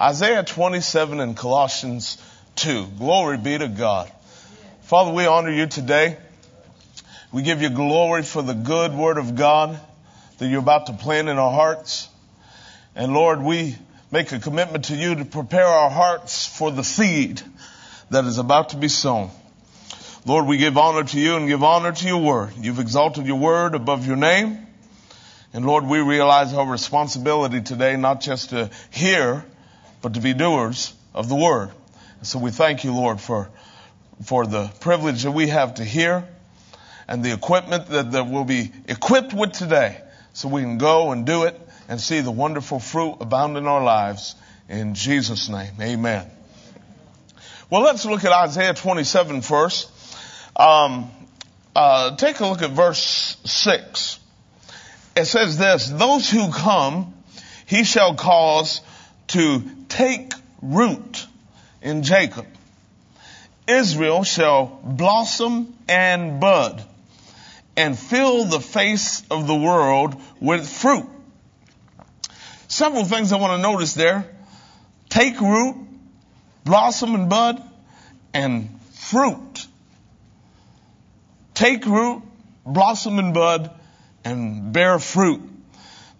Isaiah 27 and Colossians 2. Glory be to God. Father, we honor you today. We give you glory for the good word of God that you're about to plant in our hearts. And Lord, we make a commitment to you to prepare our hearts for the seed that is about to be sown. Lord, we give honor to you and give honor to your word. You've exalted your word above your name. And Lord, we realize our responsibility today not just to hear, but to be doers of the word. And so we thank you, Lord, for, for the privilege that we have to hear and the equipment that, that we'll be equipped with today so we can go and do it and see the wonderful fruit abound in our lives. In Jesus' name, amen. Well, let's look at Isaiah 27 first. Um, uh, take a look at verse 6 it says this, those who come, he shall cause to take root in Jacob. Israel shall blossom and bud and fill the face of the world with fruit. Several things I want to notice there. Take root, blossom and bud, and fruit. Take root, blossom and bud, and bear fruit.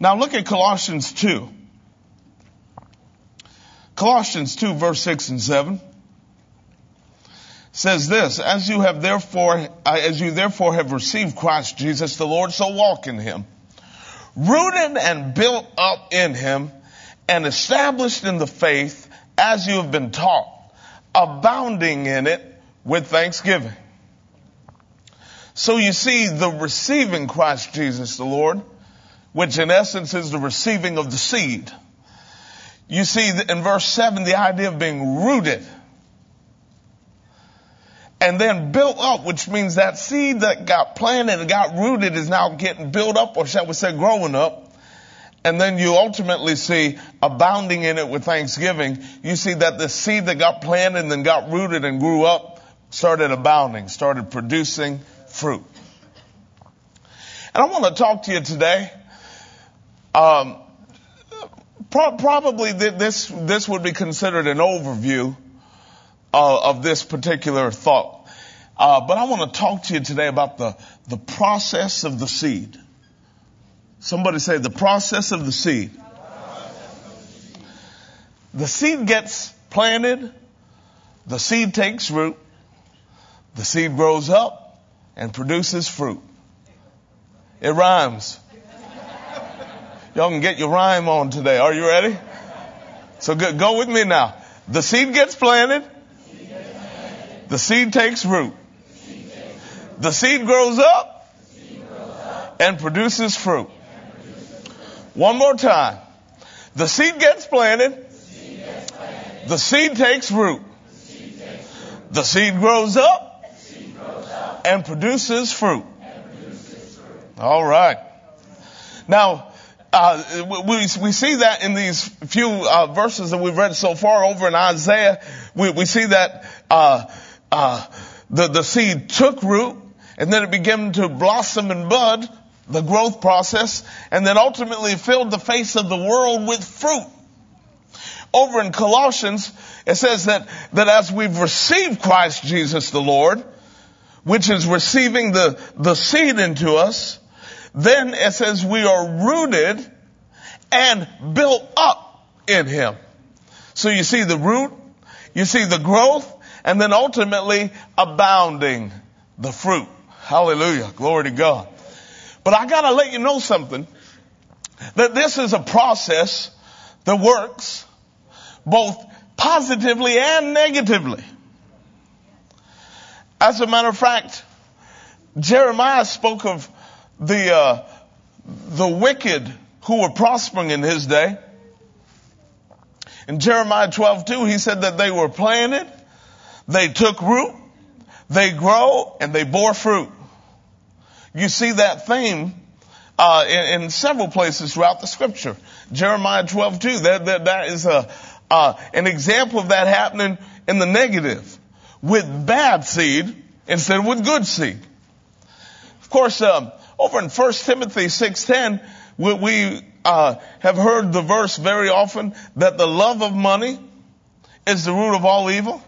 Now look at Colossians 2. Colossians 2 verse 6 and 7 says this, as you have therefore, uh, as you therefore have received Christ Jesus the Lord, so walk in him, rooted and built up in him and established in the faith as you have been taught, abounding in it with thanksgiving. So you see the receiving Christ Jesus the Lord, which in essence is the receiving of the seed. You see in verse 7 the idea of being rooted and then built up, which means that seed that got planted and got rooted is now getting built up, or shall we say growing up. And then you ultimately see abounding in it with thanksgiving. You see that the seed that got planted and then got rooted and grew up started abounding, started producing fruit. And I want to talk to you today. Um, pro- probably th- this this would be considered an overview uh, of this particular thought. Uh, but I want to talk to you today about the the process of the seed. Somebody say the process of the seed. The seed gets planted. The seed takes root. The seed grows up and produces fruit. It rhymes. Y'all can get your rhyme on today. Are you ready? So go, go with me now. The seed gets planted. The seed takes root. The seed grows up and produces fruit. One more time. The seed gets planted. The seed takes root. The seed grows up and produces fruit. All right. Now, uh, we, we see that in these few uh, verses that we've read so far over in Isaiah. We, we see that uh, uh the, the seed took root and then it began to blossom and bud, the growth process, and then ultimately filled the face of the world with fruit. Over in Colossians, it says that, that as we've received Christ Jesus the Lord, which is receiving the, the seed into us, then it says we are rooted and built up in Him. So you see the root, you see the growth, and then ultimately abounding the fruit. Hallelujah. Glory to God. But I gotta let you know something, that this is a process that works both positively and negatively. As a matter of fact, Jeremiah spoke of the uh, the wicked who were prospering in his day. In Jeremiah 12:2, he said that they were planted, they took root, they grow, and they bore fruit. You see that theme uh, in, in, several places throughout the scripture. Jeremiah 12:2, that, that, that is a, uh, an example of that happening in the negative with bad seed instead of with good seed. Of course, um, over in 1 Timothy 6.10, We, we uh, have heard the verse very often that the love of money is the root of all evil.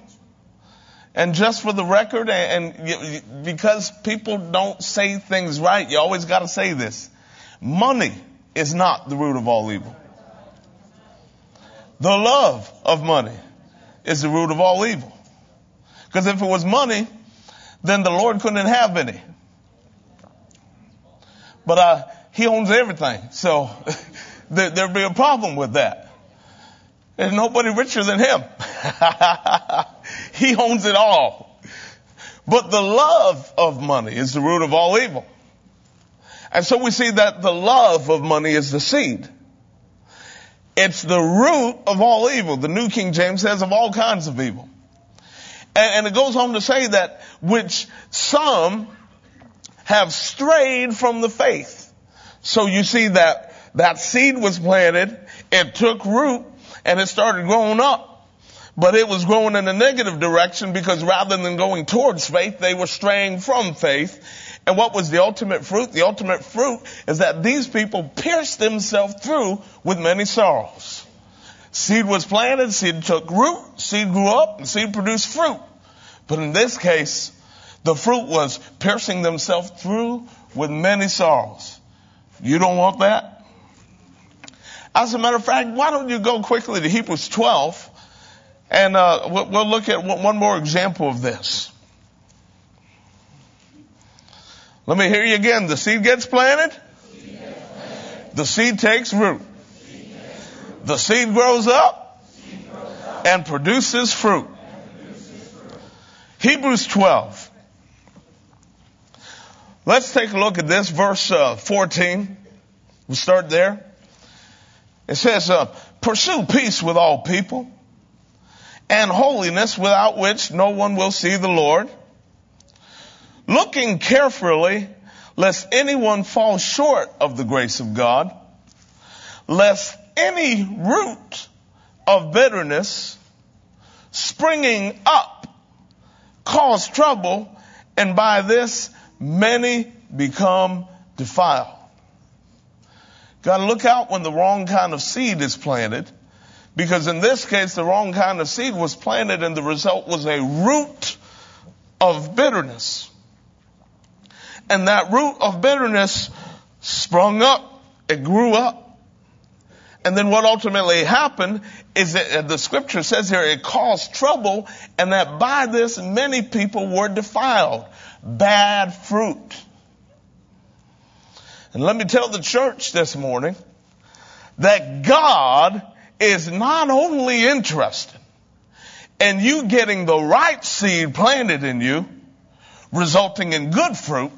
And just for the record, and, and because people don't say things right, you always got to say this. Money is not the root of all evil. The love of money is the root of all evil. Because if it was money, then the Lord couldn't have any. But uh, He owns everything, so there, there'd be a problem with that. There's nobody richer than Him. he owns it all. But the love of money is the root of all evil. And so we see that the love of money is the seed. It's the root of all evil. The New King James says of all kinds of evil. And, and it goes on to say that which some have strayed from the faith. So you see that that seed was planted, it took root, and it started growing up. But it was growing in a negative direction because rather than going towards faith, they were straying from faith. And what was the ultimate fruit? The ultimate fruit is that these people pierced themselves through with many sorrows. Seed was planted, seed took root, seed grew up, and seed produced fruit. But in this case, the fruit was piercing themselves through with many sorrows. You don't want that? As a matter of fact, why don't you go quickly to Hebrews 12 and uh, we'll look at one more example of this. Let me hear you again. The seed gets planted. The seed takes root. The seed grows up and produces fruit. Hebrews 12. Let's take a look at this verse uh, 14. We'll start there. It says, uh, pursue peace with all people and holiness without which no one will see the Lord looking carefully lest anyone fall short of the grace of God, lest any root of bitterness springing up cause trouble, and by this many become defiled. Got to look out when the wrong kind of seed is planted, because in this case, the wrong kind of seed was planted, and the result was a root of bitterness and that root of bitterness sprung up. It grew up. And then what ultimately happened is that uh, the scripture says here it caused trouble and that by this many people were defiled. Bad fruit. And let me tell the church this morning that God is not only interested in you getting the right seed planted in you, resulting in good fruit,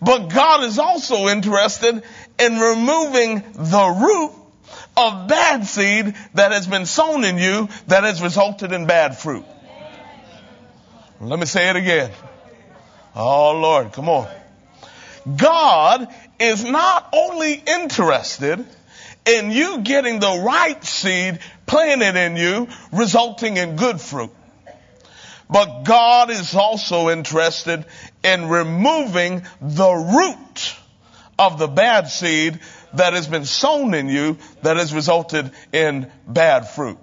but God is also interested in removing the root of bad seed that has been sown in you that has resulted in bad fruit. Let me say it again. Oh Lord, come on. God is not only interested in you getting the right seed planted in you, resulting in good fruit. But God is also interested in removing the root of the bad seed that has been sown in you that has resulted in bad fruit.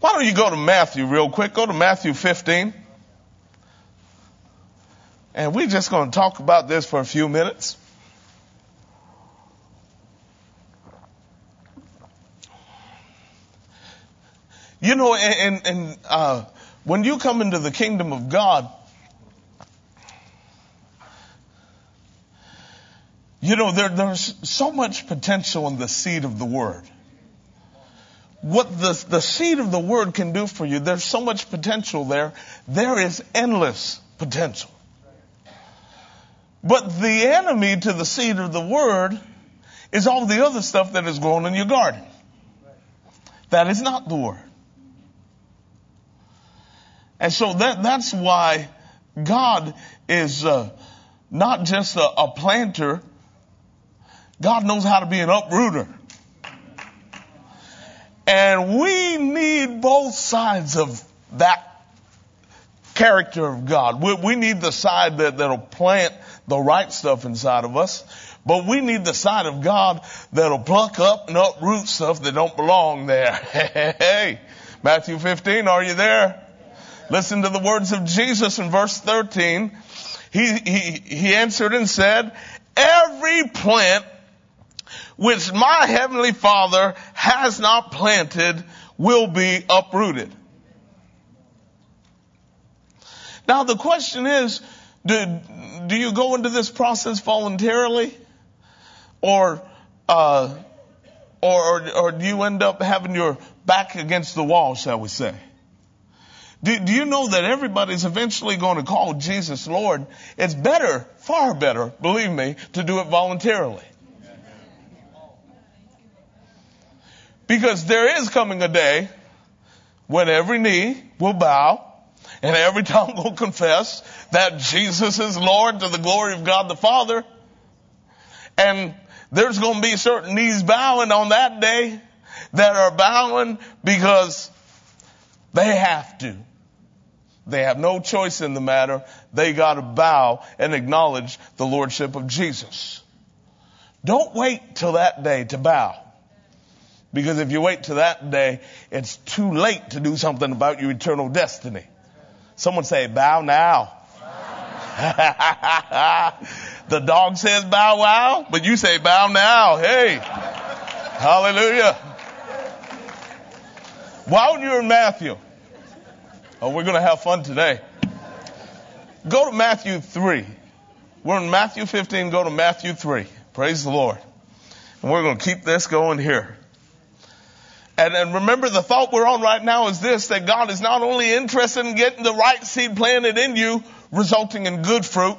Why don't you go to Matthew real quick? Go to Matthew 15. And we're just going to talk about this for a few minutes. You know, and, and uh, when you come into the kingdom of God, You know, there, there's so much potential in the seed of the word. What the, the seed of the word can do for you, there's so much potential there. There is endless potential. But the enemy to the seed of the word is all the other stuff that is grown in your garden. That is not the word. And so that, that's why God is uh, not just a, a planter, God knows how to be an uprooter. And we need both sides of that character of God. We, we need the side that, that'll plant the right stuff inside of us, But we need the side of God that'll pluck up and uproot stuff that don't belong there. Hey, Matthew 15, are you there? Listen to the words of Jesus in verse 13. He, he, he answered and said, every plant which my heavenly father has not planted will be uprooted. Now the question is, do, do you go into this process voluntarily? Or, uh, or, or do you end up having your back against the wall, shall we say? Do, do you know that everybody's eventually going to call Jesus Lord? It's better, far better, believe me, to do it voluntarily. Because there is coming a day when every knee will bow and every tongue will confess that Jesus is Lord to the glory of God the Father. And there's going to be certain knees bowing on that day that are bowing because they have to. They have no choice in the matter. They got to bow and acknowledge the Lordship of Jesus. Don't wait till that day to bow. Because if you wait till that day, it's too late to do something about your eternal destiny. Someone say, bow now. the dog says bow wow, but you say bow now. Hey. Hallelujah. While you're in Matthew, oh, we're going to have fun today. Go to Matthew 3. We're in Matthew 15, go to Matthew 3. Praise the Lord. And we're going to keep this going here. And, remember the thought we're on right now is this, that God is not only interested in getting the right seed planted in you, resulting in good fruit,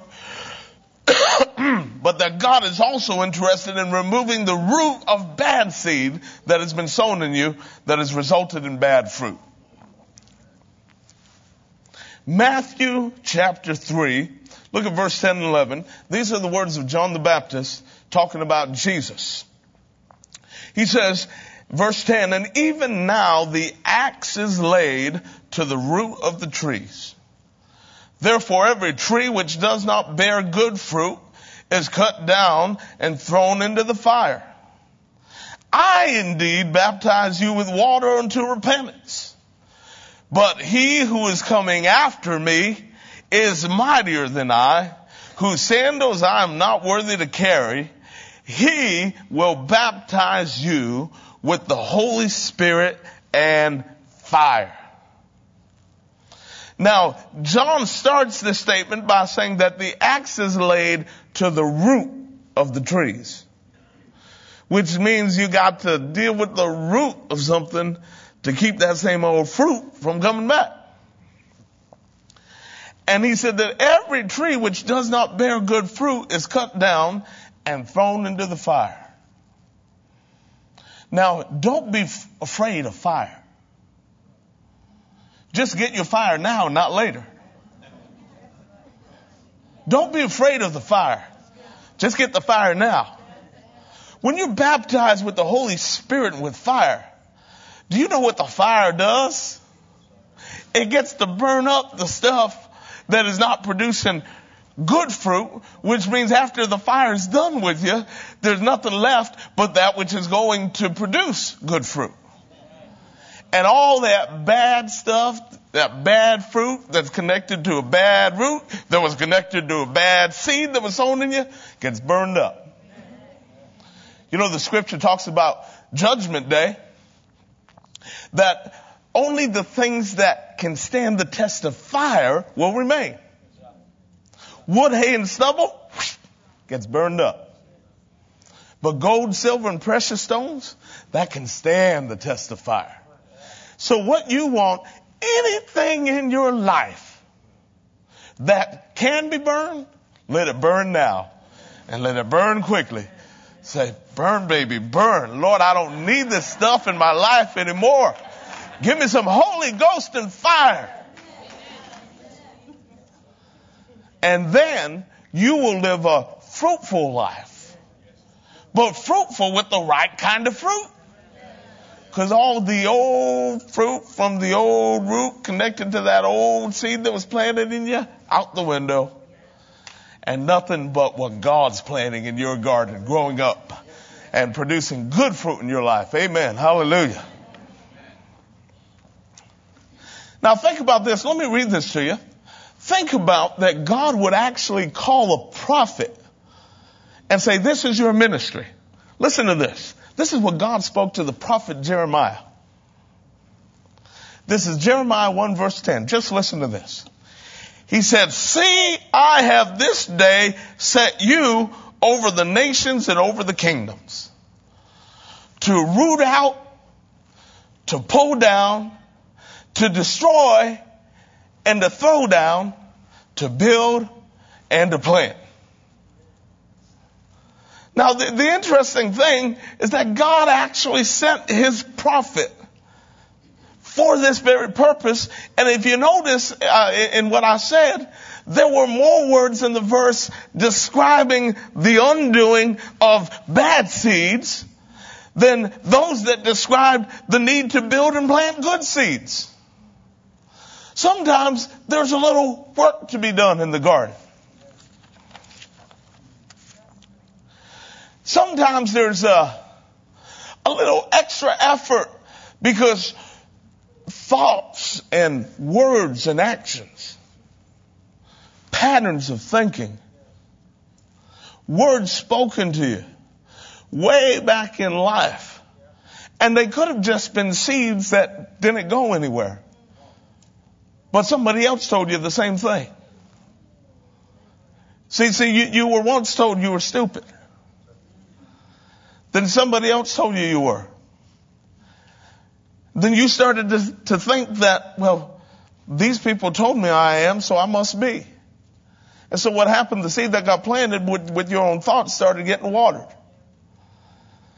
but that God is also interested in removing the root of bad seed that has been sown in you that has resulted in bad fruit. Matthew chapter 3, look at verse 10 and 11. These are the words of John the Baptist talking about Jesus. He says, Verse 10, and even now the axe is laid to the root of the trees. Therefore every tree which does not bear good fruit is cut down and thrown into the fire. I indeed baptize you with water unto repentance. But he who is coming after me is mightier than I, whose sandals I am not worthy to carry. He will baptize you with the Holy Spirit and fire. Now, John starts this statement by saying that the axe is laid to the root of the trees. Which means you got to deal with the root of something to keep that same old fruit from coming back. And he said that every tree which does not bear good fruit is cut down and thrown into the fire. Now, don't be f- afraid of fire. Just get your fire now, not later. Don't be afraid of the fire. Just get the fire now. When you're baptized with the Holy Spirit and with fire, do you know what the fire does? It gets to burn up the stuff that is not producing good fruit, which means after the fire is done with you, there's nothing left but that which is going to produce good fruit. And all that bad stuff, that bad fruit that's connected to a bad root, that was connected to a bad seed that was sown in you, gets burned up. You know, the scripture talks about judgment day, that only the things that can stand the test of fire will remain wood, hay, and stubble gets burned up. But gold, silver, and precious stones, that can stand the test of fire. So what you want, anything in your life that can be burned, let it burn now. And let it burn quickly. Say, burn baby, burn. Lord, I don't need this stuff in my life anymore. Give me some Holy Ghost and fire. and then you will live a fruitful life. But fruitful with the right kind of fruit. Cause all the old fruit from the old root connected to that old seed that was planted in you, out the window. and nothing but what God's planting in your garden, growing up and producing good fruit in your life. Amen. Hallelujah. Now think about this. Let me read this to you. Think about that God would actually call a prophet and say, this is your ministry. Listen to this. This is what God spoke to the prophet Jeremiah. This is Jeremiah 1 verse 10. Just listen to this. He said, see, I have this day set you over the nations and over the kingdoms to root out, to pull down, to destroy, and to throw down, to build, and to plant. Now, the, the, interesting thing is that God actually sent his prophet for this very purpose. And if you notice uh, in what I said, there were more words in the verse describing the undoing of bad seeds than those that described the need to build and plant good seeds. Sometimes there's a little work to be done in the garden. Sometimes there's a, a little extra effort because thoughts and words and actions, patterns of thinking, words spoken to you way back in life. And they could have just been seeds that didn't go anywhere. But somebody else told you the same thing. See, see, you, you were once told you were stupid. Then somebody else told you you were. Then you started to, to think that, well, these people told me I am, so I must be. And so what happened, the seed that got planted with, with your own thoughts started getting watered.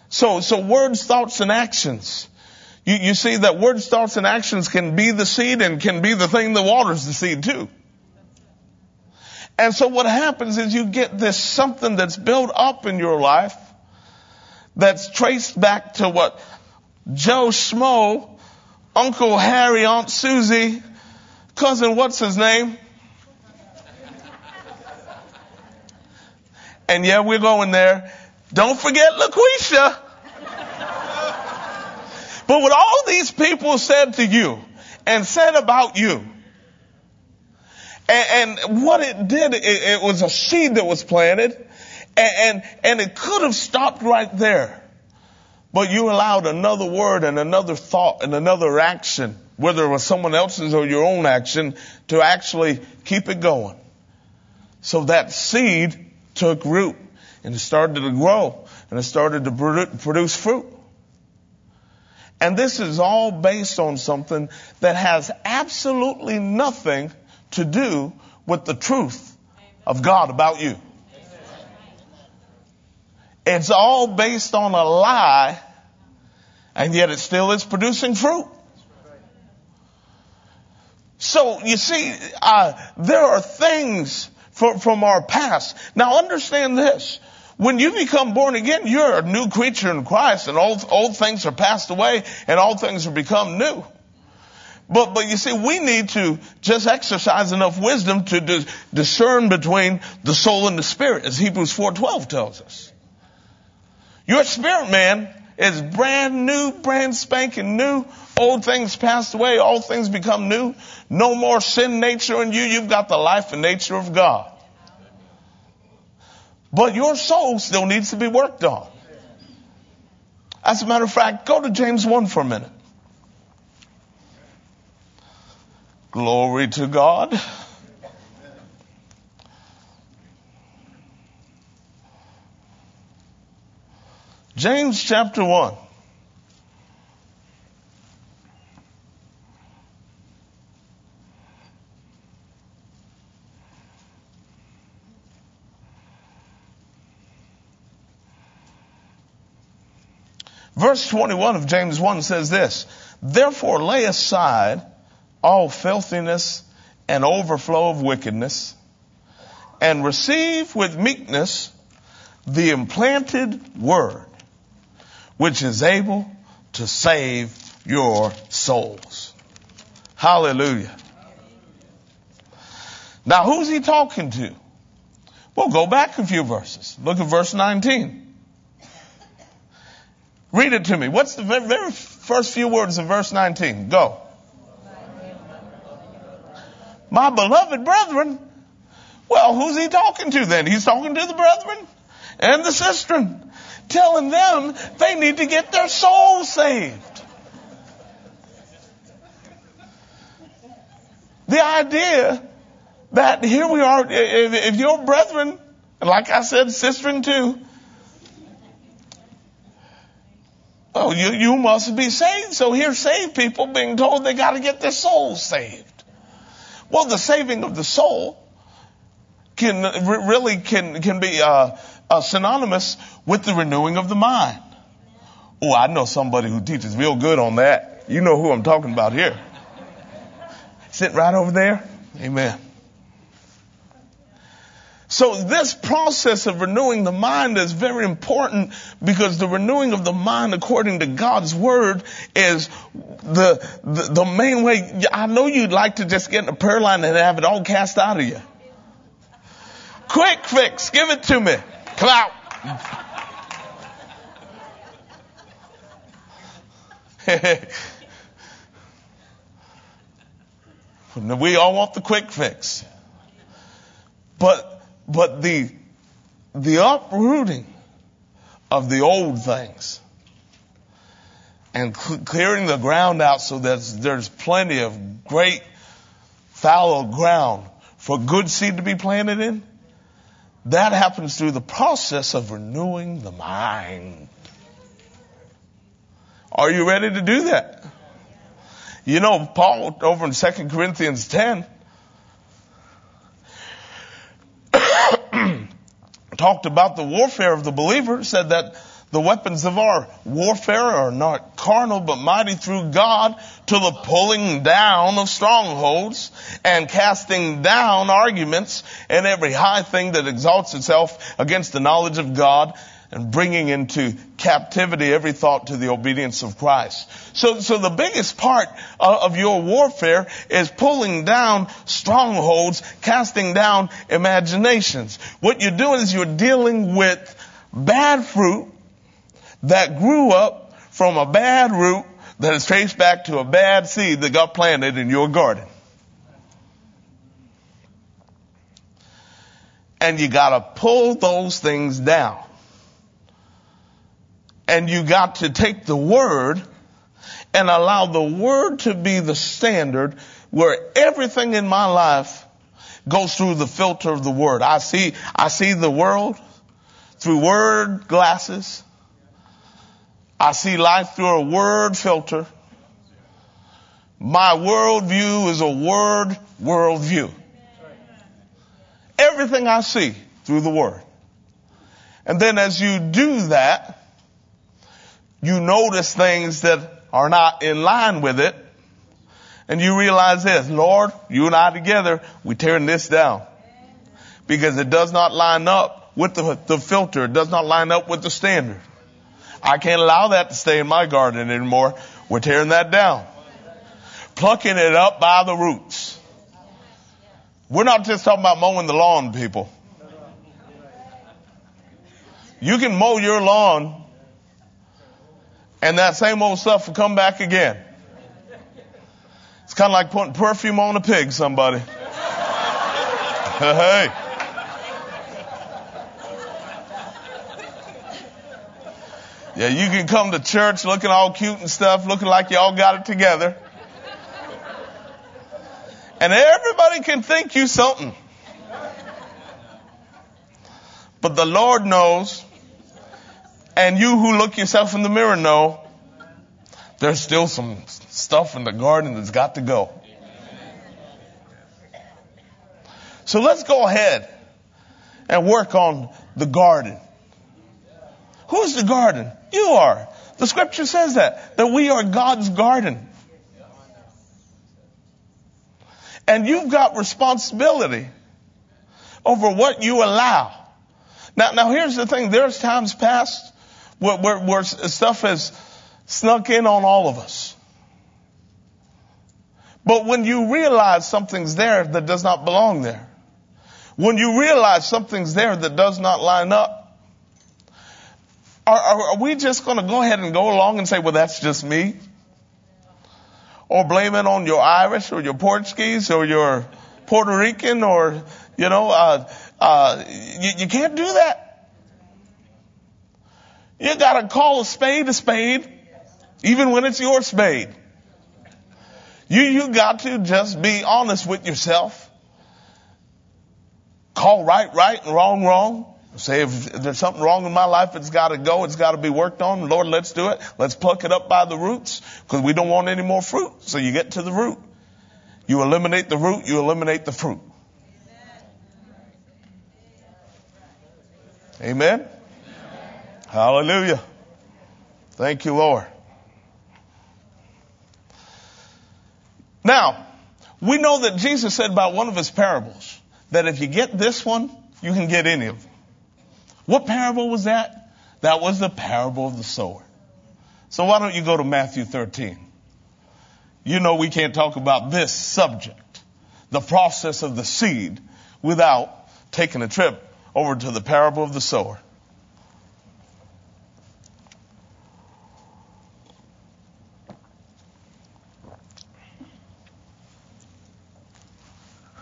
So, so words, thoughts, and actions. You, you see that words, thoughts, and actions can be the seed and can be the thing that waters the seed too. And so what happens is you get this something that's built up in your life that's traced back to what Joe Schmo, Uncle Harry, Aunt Susie, cousin, what's his name? And yeah, we're going there. Don't forget LaQuisha. but what all these people said to you and said about you, and, and what it did, it, it, was a seed that was planted, and, and, and it could have stopped right there. But you allowed another word and another thought and another action, whether it was someone else's or your own action, to actually keep it going. So that seed took root and it started to grow and it started to produce fruit. And this is all based on something that has absolutely nothing to do with the truth of God about you. It's all based on a lie, and yet it still is producing fruit. So you see, uh, there are things from, from our past. Now understand this. When you become born again, you're a new creature in Christ and old, old things are passed away and all things are become new. But, but you see, we need to just exercise enough wisdom to dis- discern between the soul and the spirit, as Hebrews 4.12 tells us. Your spirit man is brand new, brand spanking new. Old things passed away, all things become new. No more sin nature in you. You've got the life and nature of God. But your soul still needs to be worked on. As a matter of fact, go to James 1 for a minute. Glory to God. James chapter 1. Verse 21 of James 1 says this, Therefore lay aside all filthiness and overflow of wickedness, and receive with meekness the implanted word, which is able to save your souls. Hallelujah. Now who's he talking to? Well, go back a few verses. Look at verse 19. Read it to me. What's the very first few words of verse 19? Go. My beloved brethren. Well, who's he talking to then? He's talking to the brethren and the sister, telling them they need to get their soul saved. The idea that here we are, if, if your brethren, like I said, sister too, oh, you, you must be saved. So here saved people being told they got to get their souls saved. Well, the saving of the soul can really can can be uh, uh, synonymous with the renewing of the mind. Oh, I know somebody who teaches real good on that. You know who I'm talking about here. Sitting right over there. Amen. So this process of renewing the mind is very important because the renewing of the mind according to God's word is the, the, the, main way. I know you'd like to just get in a prayer line and have it all cast out of you. Quick fix. Give it to me. Come out. we all want the quick fix. But but the, the uprooting of the old things and cl- clearing the ground out so that there's plenty of great fallow ground for good seed to be planted in, that happens through the process of renewing the mind. Are you ready to do that? You know, Paul over in 2 Corinthians 10 talked about the warfare of the believer, said that the weapons of our warfare are not carnal, but mighty through God to the pulling down of strongholds and casting down arguments and every high thing that exalts itself against the knowledge of God and bringing into captivity every thought to the obedience of Christ. So, so the biggest part of your warfare is pulling down strongholds, casting down imaginations. What you're doing is you're dealing with bad fruit that grew up from a bad root that is traced back to a bad seed that got planted in your garden. And you gotta pull those things down. And you got to take the word and allow the word to be the standard where everything in my life goes through the filter of the word. I see, I see the world through word glasses. I see life through a word filter. My worldview is a word worldview. Everything I see through the word. And then as you do that, you notice things that are not in line with it. And you realize this, Lord, you and I together, we tearing this down. Because it does not line up with the, the filter. It does not line up with the standard. I can't allow that to stay in my garden anymore. We're tearing that down. Plucking it up by the roots. We're not just talking about mowing the lawn, people. You can mow your lawn and that same old stuff will come back again. It's kind of like putting perfume on a pig, somebody. hey. Yeah, you can come to church looking all cute and stuff, looking like y'all got it together. And everybody can think you something. But the Lord knows and you who look yourself in the mirror know there's still some stuff in the garden that's got to go. So let's go ahead and work on the garden. Who's the garden? You are. The scripture says that, that we are God's garden. And you've got responsibility over what you allow. Now, now here's the thing. There's times past where, where, where stuff has snuck in on all of us. But when you realize something's there that does not belong there, when you realize something's there that does not line up, are, are, are we just going to go ahead and go along and say, well, that's just me? Or blame it on your Irish or your Portuguese or your Puerto Rican or, you know, uh, uh, you, you can't do that. You gotta call a spade a spade, even when it's your spade. You, you got to just be honest with yourself. Call right, right and wrong, wrong. Say if there's something wrong in my life, it's got to go. It's got to be worked on. Lord, let's do it. Let's pluck it up by the roots because we don't want any more fruit. So you get to the root. You eliminate the root, you eliminate the fruit. Amen. Hallelujah. Thank you, Lord. Now, we know that Jesus said about one of his parables that if you get this one, you can get any of them. What parable was that? That was the parable of the sower. So why don't you go to Matthew 13? You know we can't talk about this subject, the process of the seed, without taking a trip over to the parable of the sower.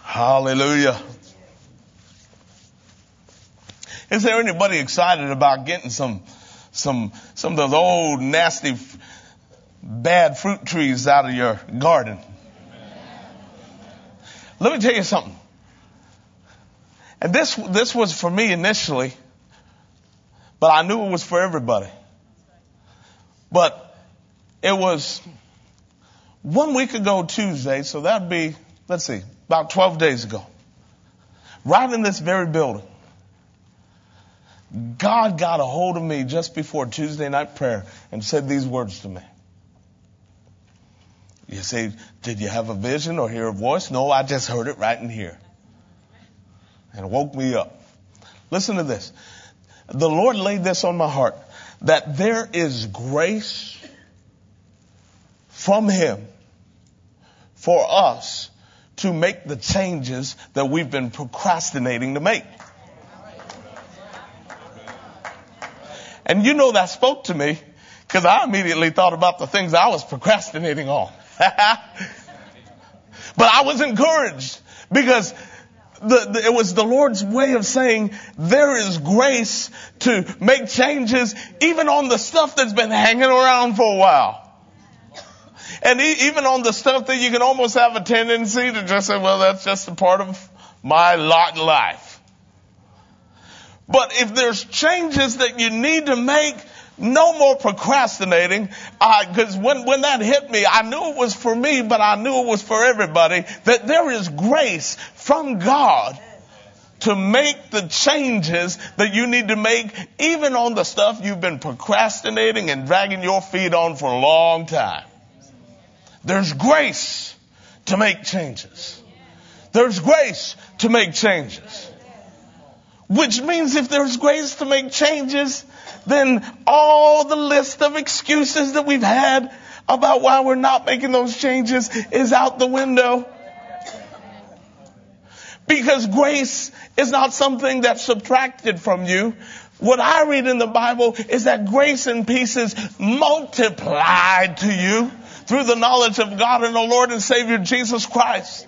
Hallelujah. Is there anybody excited about getting some, some, some of those old nasty, bad fruit trees out of your garden? Let me tell you something. And this, this was for me initially, but I knew it was for everybody. But it was one week ago Tuesday, so that'd be, let's see, about 12 days ago. Right in this very building. God got a hold of me just before Tuesday night prayer and said these words to me. You say, did you have a vision or hear a voice? No, I just heard it right in here. And it woke me up. Listen to this. The Lord laid this on my heart that there is grace from Him for us to make the changes that we've been procrastinating to make. And you know that spoke to me because I immediately thought about the things I was procrastinating on. but I was encouraged because the, the, it was the Lord's way of saying there is grace to make changes even on the stuff that's been hanging around for a while. And e- even on the stuff that you can almost have a tendency to just say, well, that's just a part of my lot in life. But if there's changes that you need to make, no more procrastinating. Because uh, when when that hit me, I knew it was for me, but I knew it was for everybody. That there is grace from God to make the changes that you need to make, even on the stuff you've been procrastinating and dragging your feet on for a long time. There's grace to make changes. There's grace to make changes. Which means if there's grace to make changes, then all the list of excuses that we've had about why we're not making those changes is out the window. Because grace is not something that's subtracted from you. What I read in the Bible is that grace and peace is multiplied to you through the knowledge of God and the Lord and Savior Jesus Christ.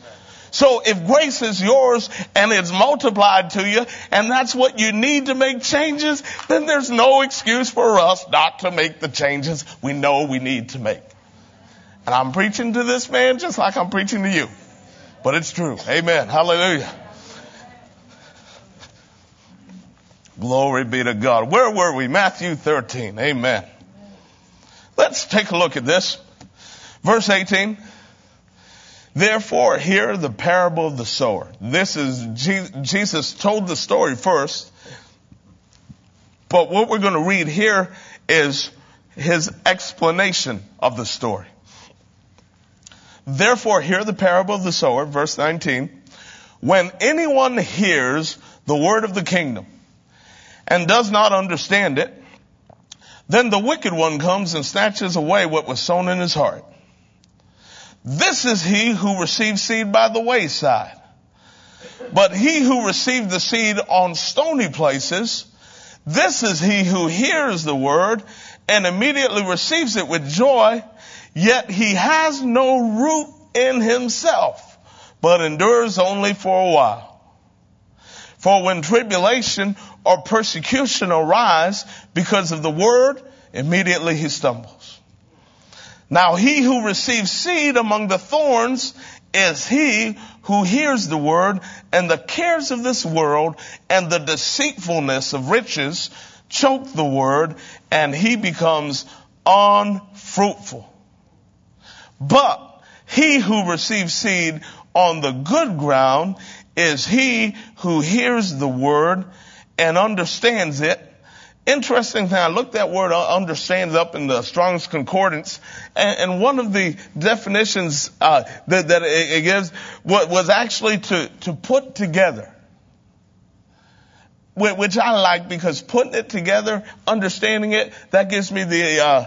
So if grace is yours and it's multiplied to you and that's what you need to make changes, then there's no excuse for us not to make the changes we know we need to make. And I'm preaching to this man just like I'm preaching to you. But it's true. Amen. Hallelujah. Glory be to God. Where were we? Matthew 13. Amen. Let's take a look at this. Verse 18. Therefore, hear the parable of the sower. This is, Jesus told the story first, but what we're going to read here is his explanation of the story. Therefore, hear the parable of the sower, verse 19. When anyone hears the word of the kingdom and does not understand it, then the wicked one comes and snatches away what was sown in his heart. This is he who receives seed by the wayside. But he who received the seed on stony places, this is he who hears the word and immediately receives it with joy, yet he has no root in himself, but endures only for a while. For when tribulation or persecution arise because of the word, immediately he stumbles. Now he who receives seed among the thorns is he who hears the word and the cares of this world and the deceitfulness of riches choke the word and he becomes unfruitful. But he who receives seed on the good ground is he who hears the word and understands it interesting thing, I looked that word understands up in the Strong's Concordance, and, and one of the definitions uh, that, that it, it gives was actually to, to put together. Which I like because putting it together, understanding it, that gives me the uh,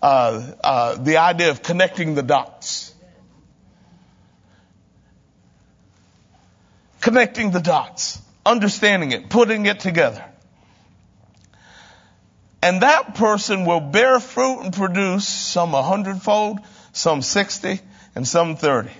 uh, uh the idea of connecting the dots. Connecting the dots, understanding it, putting it together. And that person will bear fruit and produce some a hundredfold, some 60, and some 30.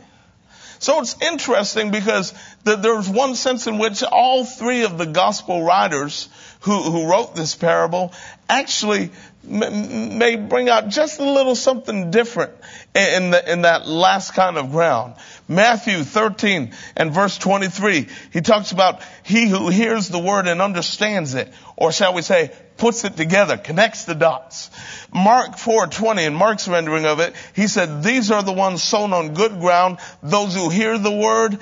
So it's interesting because there's one sense in which all three of the gospel writers who, who wrote this parable actually may bring out just a little something different in, the, in that last kind of ground. Matthew 13 and verse 23, he talks about he who hears the word and understands it, or shall we say, puts it together, connects the dots. Mark 4:20 in Mark's rendering of it, he said, "These are the ones sown on good ground, those who hear the word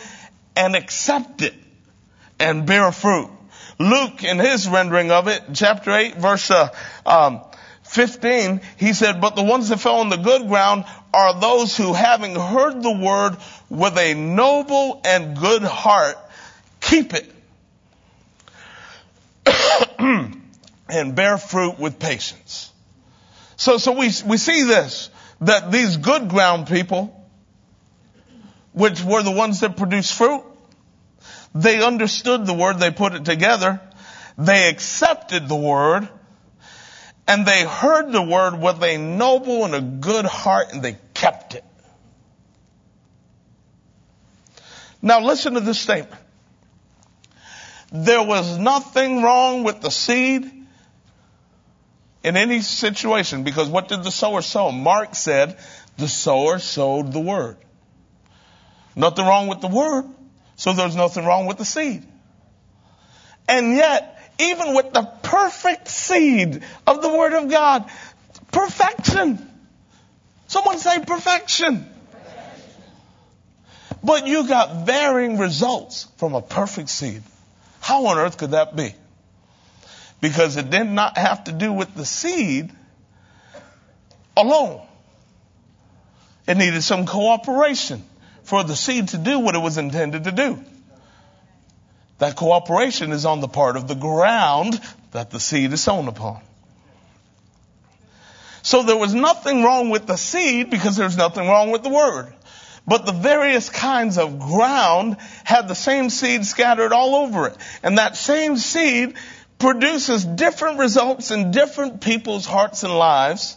and accept it and bear fruit." Luke, in his rendering of it, chapter 8, verse uh, um, 15, he said, But the ones that fell on the good ground are those who, having heard the word with a noble and good heart, keep it and bear fruit with patience. So, so we, we see this, that these good ground people, which were the ones that produced fruit, they understood the word, they put it together, they accepted the word, and they heard the word with a noble and a good heart, and they kept it. Now listen to this statement. There was nothing wrong with the seed in any situation because what did the sower sow? Mark said the sower sowed the word. Nothing wrong with the word. So there's nothing wrong with the seed. And yet, even with the perfect seed of the Word of God, perfection. Someone say perfection. But you got varying results from a perfect seed. How on earth could that be? Because it did not have to do with the seed alone. It needed some cooperation for the seed to do what it was intended to do. That cooperation is on the part of the ground that the seed is sown upon. So there was nothing wrong with the seed because there's nothing wrong with the word. But the various kinds of ground had the same seed scattered all over it. And that same seed produces different results in different people's hearts and lives.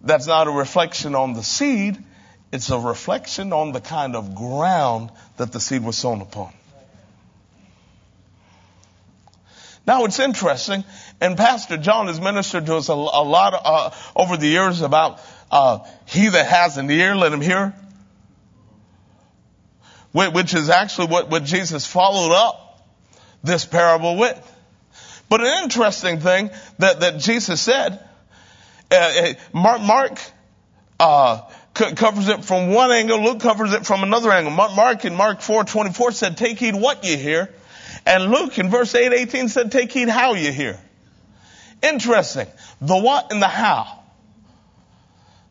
That's not a reflection on the seed. It's a reflection on the kind of ground that the seed was sown upon. Now it's interesting, and Pastor John has ministered to us a, a lot uh, over the years about uh, he that has an ear, let him hear. Which is actually what, what Jesus followed up this parable with. But an interesting thing that, that Jesus said, uh, uh Mark, Mark uh, covers it from one angle. Luke covers it from another angle. Mark in Mark 4:24 said, "Take heed what you hear," and Luke in verse 8:18 said, "Take heed how you hear." Interesting. The what and the how.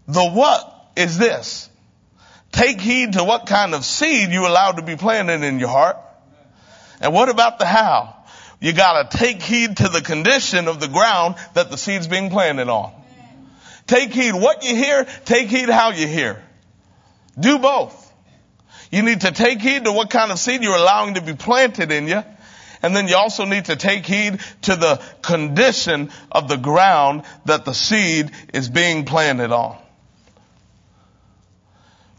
The what is this: Take heed to what kind of seed you allow to be planted in your heart. And what about the how? You gotta take heed to the condition of the ground that the seed's being planted on. Take heed what you hear, take heed how you hear. Do both. You need to take heed to what kind of seed you're allowing to be planted in you. And then you also need to take heed to the condition of the ground that the seed is being planted on.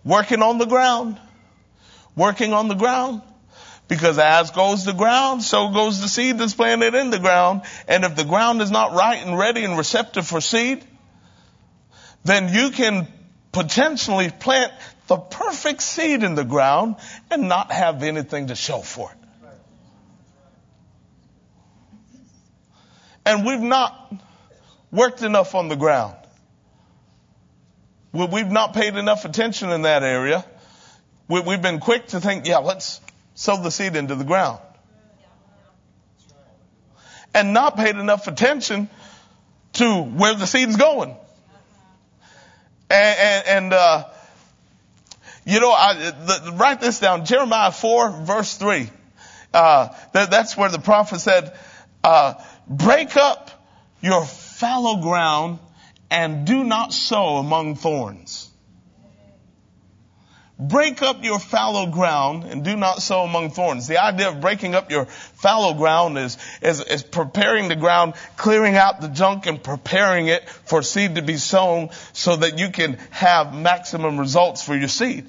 Working on the ground. Working on the ground. Because as goes the ground, so goes the seed that's planted in the ground. And if the ground is not right and ready and receptive for seed, then you can potentially plant the perfect seed in the ground and not have anything to show for it. And we've not worked enough on the ground. We've not paid enough attention in that area. We've been quick to think, yeah, let's sow the seed into the ground. And not paid enough attention to where the seed's going. And, and, and uh, you know, I, the, write this down. Jeremiah 4 verse 3. Uh, that, that's where the prophet said, uh, break up your fallow ground and do not sow among thorns. Break up your fallow ground and do not sow among thorns. The idea of breaking up your fallow ground is, is, is preparing the ground, clearing out the junk and preparing it for seed to be sown so that you can have maximum results for your seed.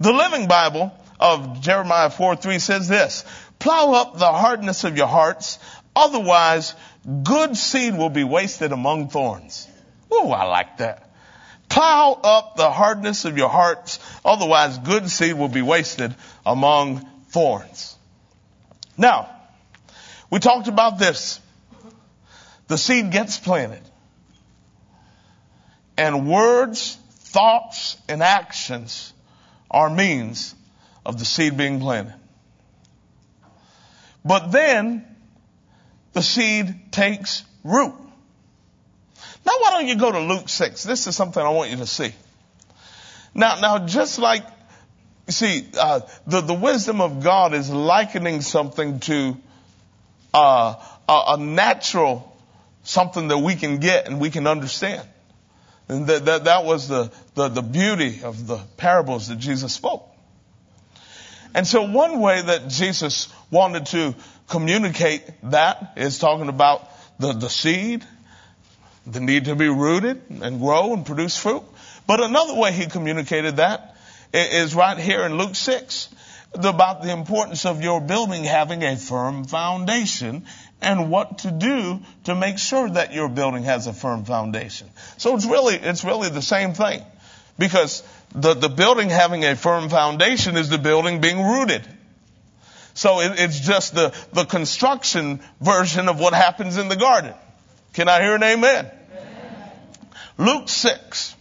The Living Bible of Jeremiah 4 3 says this, plow up the hardness of your hearts, otherwise good seed will be wasted among thorns. Oh, I like that. Plow up the hardness of your hearts, otherwise good seed will be wasted among thorns. Now, we talked about this. The seed gets planted. And words, thoughts, and actions are means of the seed being planted. But then the seed takes root. Now why don't you go to Luke 6? This is something I want you to see. Now, now just like, you see, uh, the, the wisdom of God is likening something to uh, a, a natural, something that we can get and we can understand. And that, that, that was the, the, the beauty of the parables that Jesus spoke. And so one way that Jesus wanted to communicate that is talking about the, the seed the need to be rooted and grow and produce fruit. But another way he communicated that is right here in Luke 6 about the importance of your building having a firm foundation and what to do to make sure that your building has a firm foundation. So it's really, it's really the same thing because the, the building having a firm foundation is the building being rooted. So it, it's just the, the construction version of what happens in the garden. Can I hear an amen? amen? Luke 6.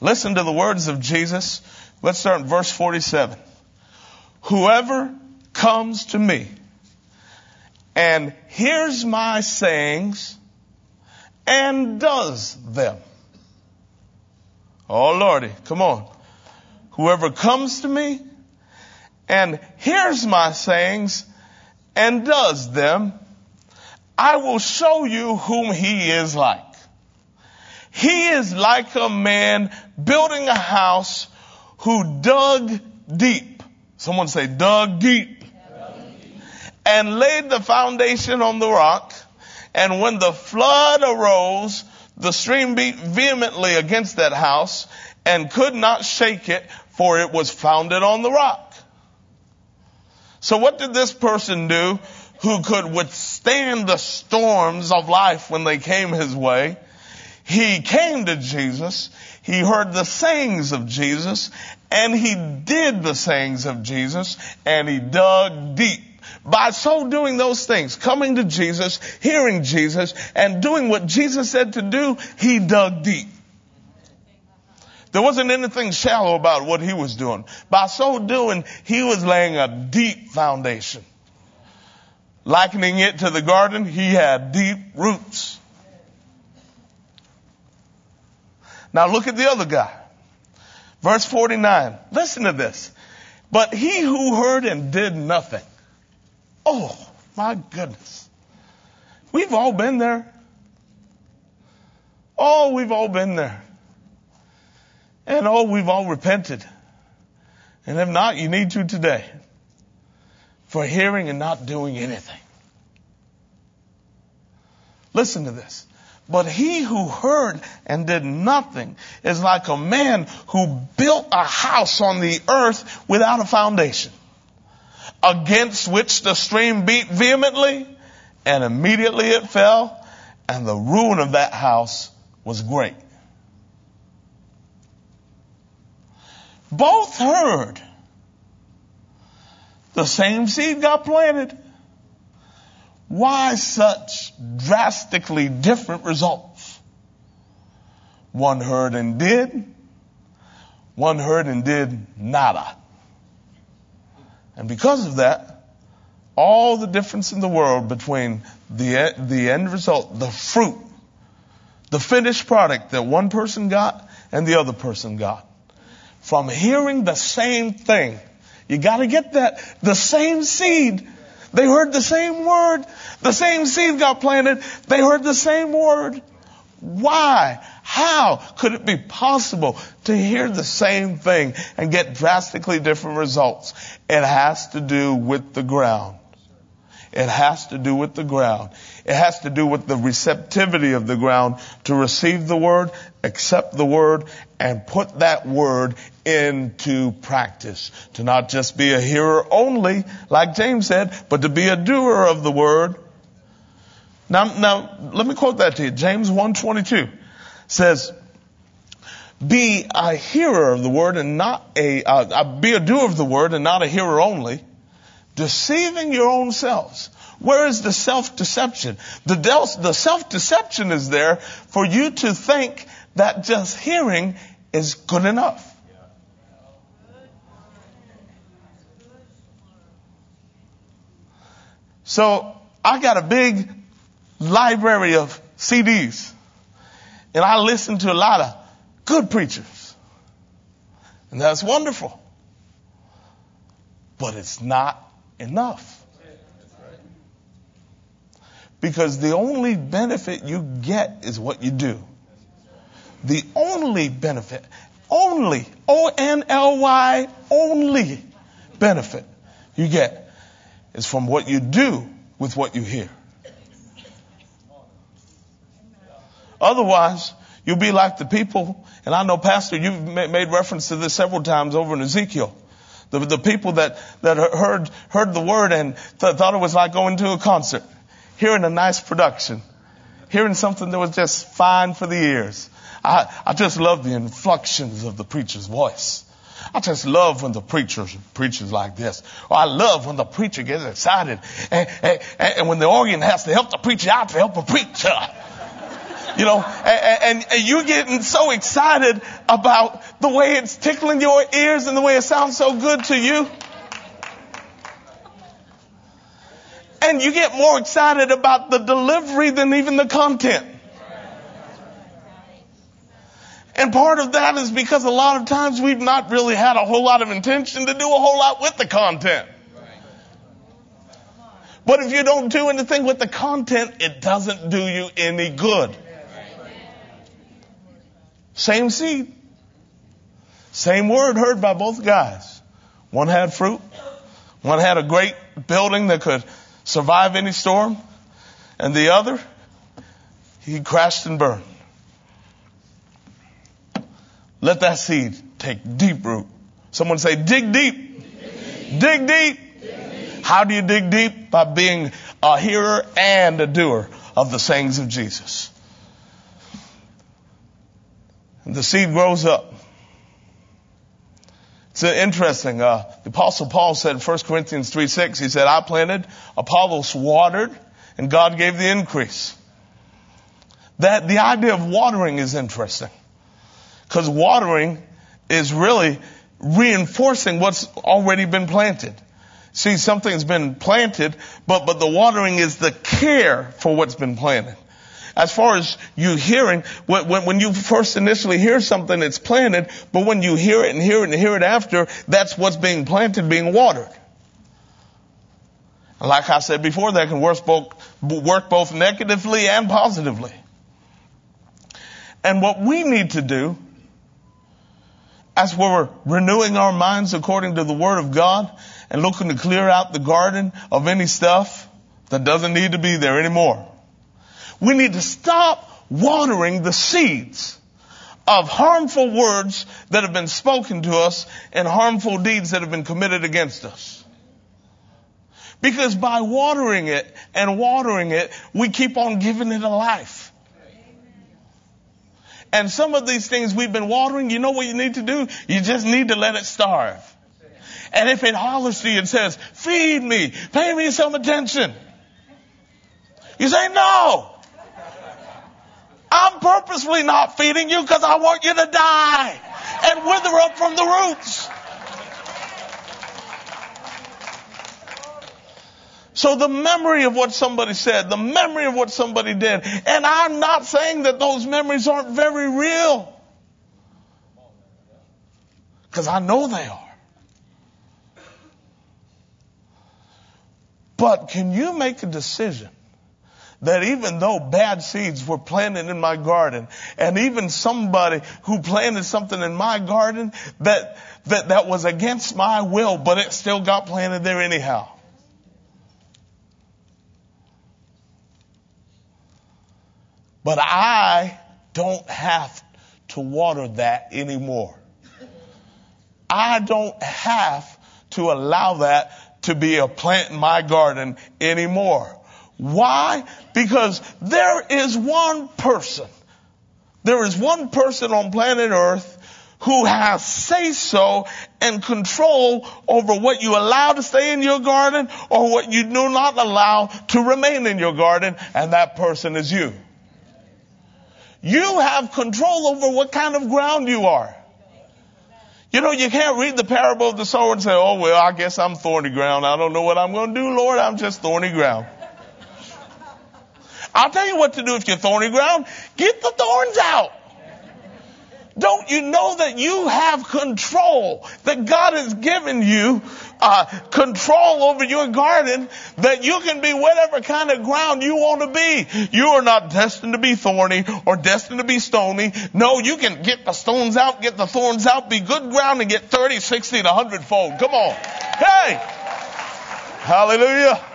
Listen to the words of Jesus. Let's start in verse 47. Whoever comes to me and hears my sayings and does them. Oh Lordy, come on. Whoever comes to me and hears my sayings and does them, I will show you whom he is like. He is like a man building a house who dug deep. Someone say dug deep. And laid the foundation on the rock. And when the flood arose, the stream beat vehemently against that house and could not shake it for it was founded on the rock. So what did this person do? who could withstand the storms of life when they came his way. He came to Jesus. He heard the sayings of Jesus and he did the sayings of Jesus and he dug deep. By so doing those things, coming to Jesus, hearing Jesus, and doing what Jesus said to do, he dug deep. There wasn't anything shallow about what he was doing. By so doing, he was laying a deep foundation. Likening it to the garden, he had deep roots. Now look at the other guy. Verse 49. Listen to this. But he who heard and did nothing. Oh, my goodness. We've all been there. Oh, we've all been there. And oh, we've all repented. And if not, you need to today. For hearing and not doing anything. Listen to this. But he who heard and did nothing is like a man who built a house on the earth without a foundation, against which the stream beat vehemently, and immediately it fell, and the ruin of that house was great. Both heard. The same seed got planted. Why such drastically different results? One heard and did. One heard and did nada. And because of that, all the difference in the world between the, the end result, the fruit, the finished product that one person got and the other person got. From hearing the same thing. You gotta get that. The same seed they heard the same word. The same seed got planted. They heard the same word. Why? How could it be possible to hear the same thing and get drastically different results? It has to do with the ground. It has to do with the ground. It has to do with the receptivity of the ground to receive the word, accept the word, and put that word into practice. To not just be a hearer only, like James said, but to be a doer of the word. Now, now, let me quote that to you. James 122 says, be a hearer of the word and not a, uh, uh, be a doer of the word and not a hearer only, deceiving your own selves. Where is the self-deception? The, the self-deception is there for you to think that just hearing is good enough. So I got a big library of CDs and I listen to a lot of good preachers. And that's wonderful. But it's not enough. Because the only benefit you get is what you do. The only benefit, only, O-N-L-Y, only benefit you get is from what you do with what you hear. Otherwise, you'll be like the people, and I know Pastor, you've made reference to this several times over in Ezekiel. The, the people that, that heard, heard the word and th- thought it was like going to a concert hearing a nice production, hearing something that was just fine for the ears. I, I just love the inflections of the preacher's voice. I just love when the preacher preaches like this. Or I love when the preacher gets excited and, and, and when the organ has to help the preacher out to help a preacher. You know, and, and, you're getting so excited about the way it's tickling your ears and the way it sounds so good to you. And you get more excited about the delivery than even the content. And part of that is because a lot of times we've not really had a whole lot of intention to do a whole lot with the content. But if you don't do anything with the content, it doesn't do you any good. Same seed. Same word heard by both guys. One had fruit. One had a great building that could survive any storm, and the other, he crashed and burned. Let that seed take deep root. Someone say, dig deep. Dig deep. Dig deep. How do you dig deep? By being a hearer and a doer of the sayings of Jesus. The seed grows up. It's interesting. Uh, the apostle Paul said in 1 Corinthians 3, 6, he said, I planted, Apollos watered, and God gave the increase. That the idea of watering is interesting. Because watering is really reinforcing what's already been planted. See, something's been planted, but, but the watering is the care for what's been planted as far as you hearing, when, when, you first initially hear something, it's planted, but when you hear it and hear it and hear it after, that's what's being planted, being watered. And like I said before, that can work both, work both negatively and positively. And what we need to do as we're renewing our minds according to the Word of God and looking to clear out the garden of any stuff that doesn't need to be there anymore. We need to stop watering the seeds of harmful words that have been spoken to us and harmful deeds that have been committed against us. Because by watering it and watering it, we keep on giving it a life. And some of these things we've been watering, you know what you need to do? You just need to let it starve. And if it hollers to you and says, feed me, pay me some attention, you say, no. I'm purposely not feeding you because I want you to die and wither up from the roots. So the memory of what somebody said, the memory of what somebody did, and I'm not saying that those memories aren't very real. Because I know they are. But can you make a decision that even though bad seeds were planted in my garden, and even somebody who planted something in my garden that, that, that was against my will, but it still got planted there anyhow. But I don't have to water that anymore. I don't have to allow that to be a plant in my garden anymore. Why? Because there is one person. There is one person on planet earth who has say so and control over what you allow to stay in your garden or what you do not allow to remain in your garden, and that person is you. You have control over what kind of ground you are. You know, you can't read the parable of the sower and say, oh, well, I guess I'm thorny ground. I don't know what I'm going to do, Lord. I'm just thorny ground. I'll tell you what to do if you're thorny ground. Get the thorns out. Don't you know that you have control? That God has given you uh, control over your garden. That you can be whatever kind of ground you want to be. You are not destined to be thorny or destined to be stony. No, you can get the stones out, get the thorns out, be good ground, and get 30, 60, and 100 fold. Come on. Hey! Hallelujah.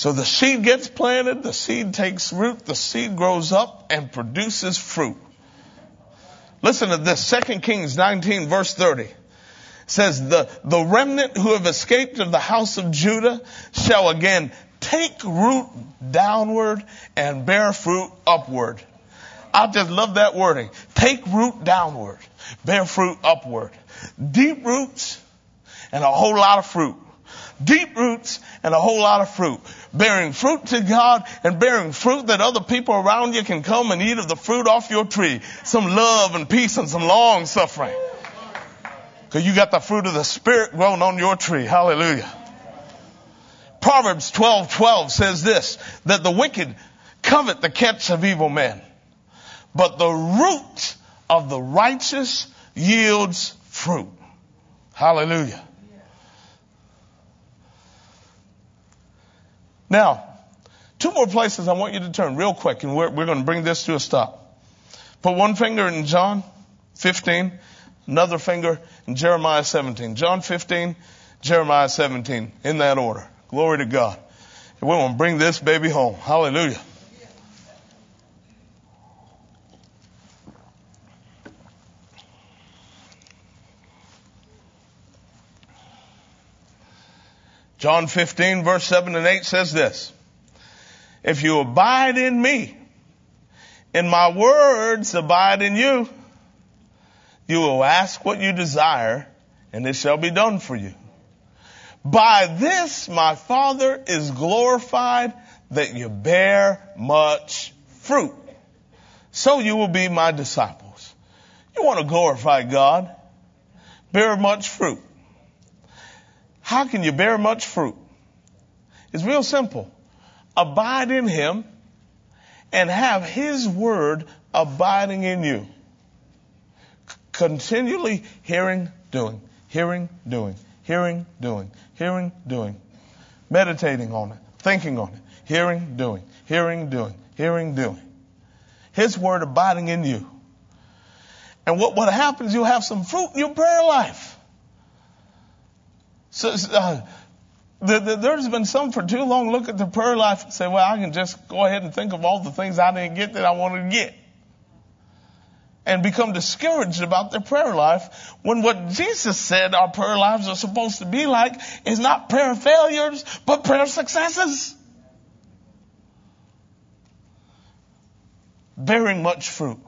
So the seed gets planted, the seed takes root, the seed grows up and produces fruit. Listen to this, 2 Kings 19 verse 30 says the, the remnant who have escaped of the house of Judah shall again take root downward and bear fruit upward. I just love that wording. Take root downward, bear fruit upward. Deep roots and a whole lot of fruit. Deep roots and a whole lot of fruit bearing fruit to God and bearing fruit that other people around you can come and eat of the fruit off your tree. Some love and peace and some long suffering. Cause you got the fruit of the Spirit growing on your tree. Hallelujah. Proverbs 12, 12 says this, that the wicked covet the catch of evil men, but the root of the righteous yields fruit. Hallelujah. Now, two more places I want you to turn real quick, and we're, we're going to bring this to a stop. Put one finger in John 15, another finger in Jeremiah 17. John 15, Jeremiah 17, in that order. Glory to God. We're going to bring this baby home. Hallelujah. John 15 verse 7 and 8 says this. If you abide in me and my words abide in you, you will ask what you desire and it shall be done for you. By this my Father is glorified that you bear much fruit. So you will be my disciples. You want to glorify God? Bear much fruit. How can you bear much fruit? It's real simple. Abide in Him and have His Word abiding in you. C- continually hearing, doing, hearing, doing, hearing, doing, hearing, doing, meditating on it, thinking on it, hearing, doing, hearing, doing, hearing, doing. His word abiding in you. And what, what happens, you'll have some fruit in your prayer life. So, uh, the, the, there's been some for too long look at the prayer life and say, well, I can just go ahead and think of all the things I didn't get that I wanted to get. And become discouraged about their prayer life when what Jesus said our prayer lives are supposed to be like is not prayer failures, but prayer successes. Bearing much fruit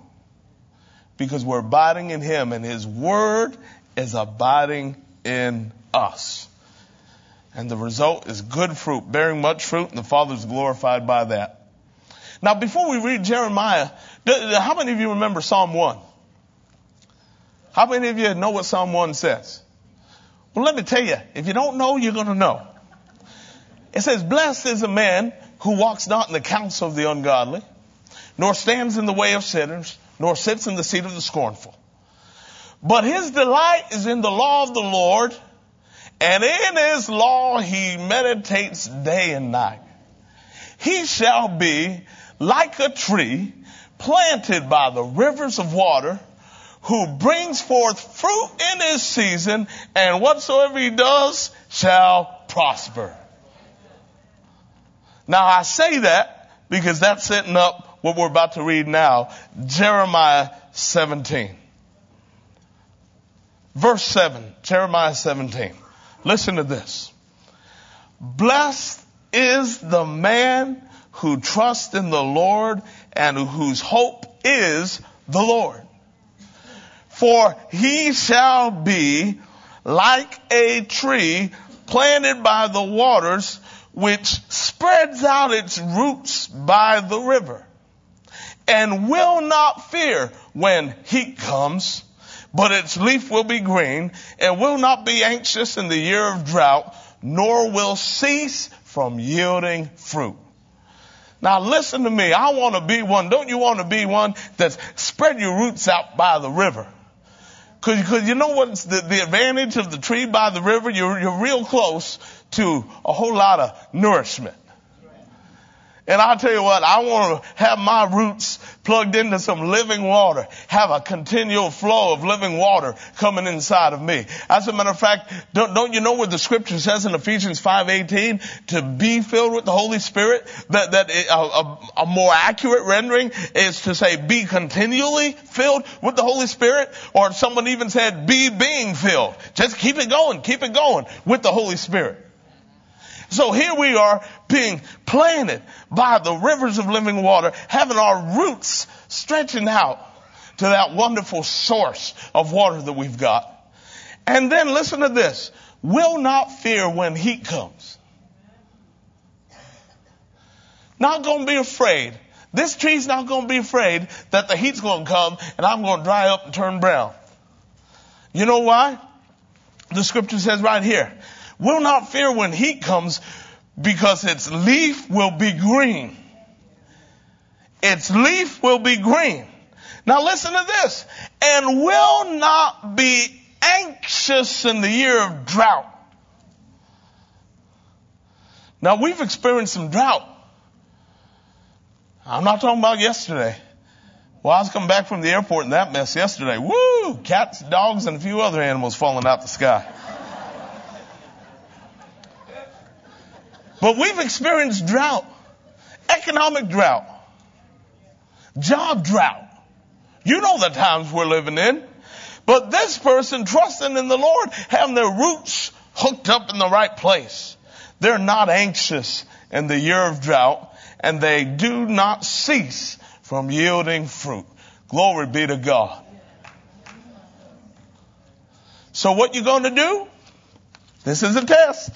because we're abiding in Him and His Word is abiding in us. And the result is good fruit, bearing much fruit, and the Father is glorified by that. Now, before we read Jeremiah, how many of you remember Psalm 1? How many of you know what Psalm 1 says? Well, let me tell you, if you don't know, you're going to know. It says, Blessed is a man who walks not in the counsel of the ungodly, nor stands in the way of sinners, nor sits in the seat of the scornful. But his delight is in the law of the Lord, and in his law he meditates day and night. He shall be like a tree planted by the rivers of water, who brings forth fruit in his season, and whatsoever he does shall prosper. Now I say that because that's setting up what we're about to read now, Jeremiah 17. Verse 7, Jeremiah 17. Listen to this. Blessed is the man who trusts in the Lord and whose hope is the Lord. For he shall be like a tree planted by the waters, which spreads out its roots by the river, and will not fear when heat comes but its leaf will be green and will not be anxious in the year of drought, nor will cease from yielding fruit. Now listen to me. I want to be one. Don't you want to be one that's spread your roots out by the river? Cause, cause you know what's the, the advantage of the tree by the river? You're, you're real close to a whole lot of nourishment. And I'll tell you what, I want to have my roots plugged into some living water, have a continual flow of living water coming inside of me. As a matter of fact, don't, don't you know what the scripture says in Ephesians 5.18 to be filled with the Holy Spirit? That, that a, a, a more accurate rendering is to say be continually filled with the Holy Spirit, or someone even said be being filled. Just keep it going, keep it going with the Holy Spirit. So here we are being planted by the rivers of living water, having our roots stretching out to that wonderful source of water that we've got. And then listen to this. Will not fear when heat comes. Not to be afraid. This tree's not to be afraid that the heat's to come and I'm to dry up and turn brown. You know why? The scripture says right here, will not fear when heat comes because its leaf will be green. Its leaf will be green. Now listen to this. And will not be anxious in the year of drought. Now we've experienced some drought. I'm not talking about yesterday. Well, I was coming back from the airport in that mess yesterday. Woo! Cats, dogs, and a few other animals falling out the sky. But we've experienced drought, economic drought, job drought. You know the times we're living in. But this person trusting in the Lord, having their roots hooked up in the right place. They're not anxious in the year of drought and they do not cease from yielding fruit. Glory be to God. So what you going to do? This is a test.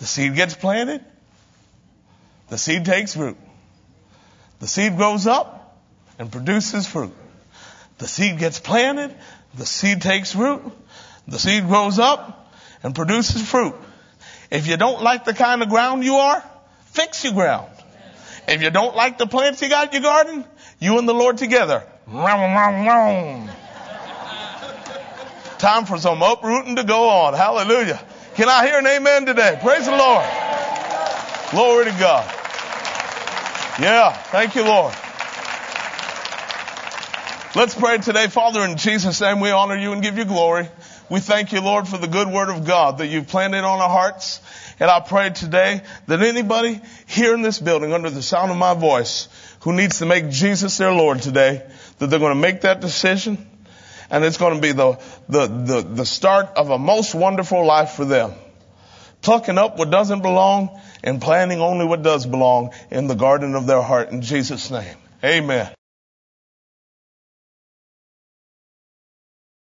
The seed gets planted. The seed takes root. The seed grows up and produces fruit. The seed gets planted. The seed takes root. The seed grows up and produces fruit. If you don't like the kind of ground you are, fix your ground. If you don't like the plants you got in your garden, you and the Lord together. Time for some uprooting to go on. Hallelujah. Can I hear an amen today? Praise the Lord. Glory to God. Yeah. Thank you, Lord. Let's pray today. Father, in Jesus' name, we honor you and give you glory. We thank you, Lord, for the good word of God that you've planted on our hearts. And I pray today that anybody here in this building under the sound of my voice who needs to make Jesus their Lord today, that they're going to make that decision and it's going to be the, the, the, the start of a most wonderful life for them. Plucking up what doesn't belong and planting only what does belong in the garden of their heart in Jesus' name. Amen.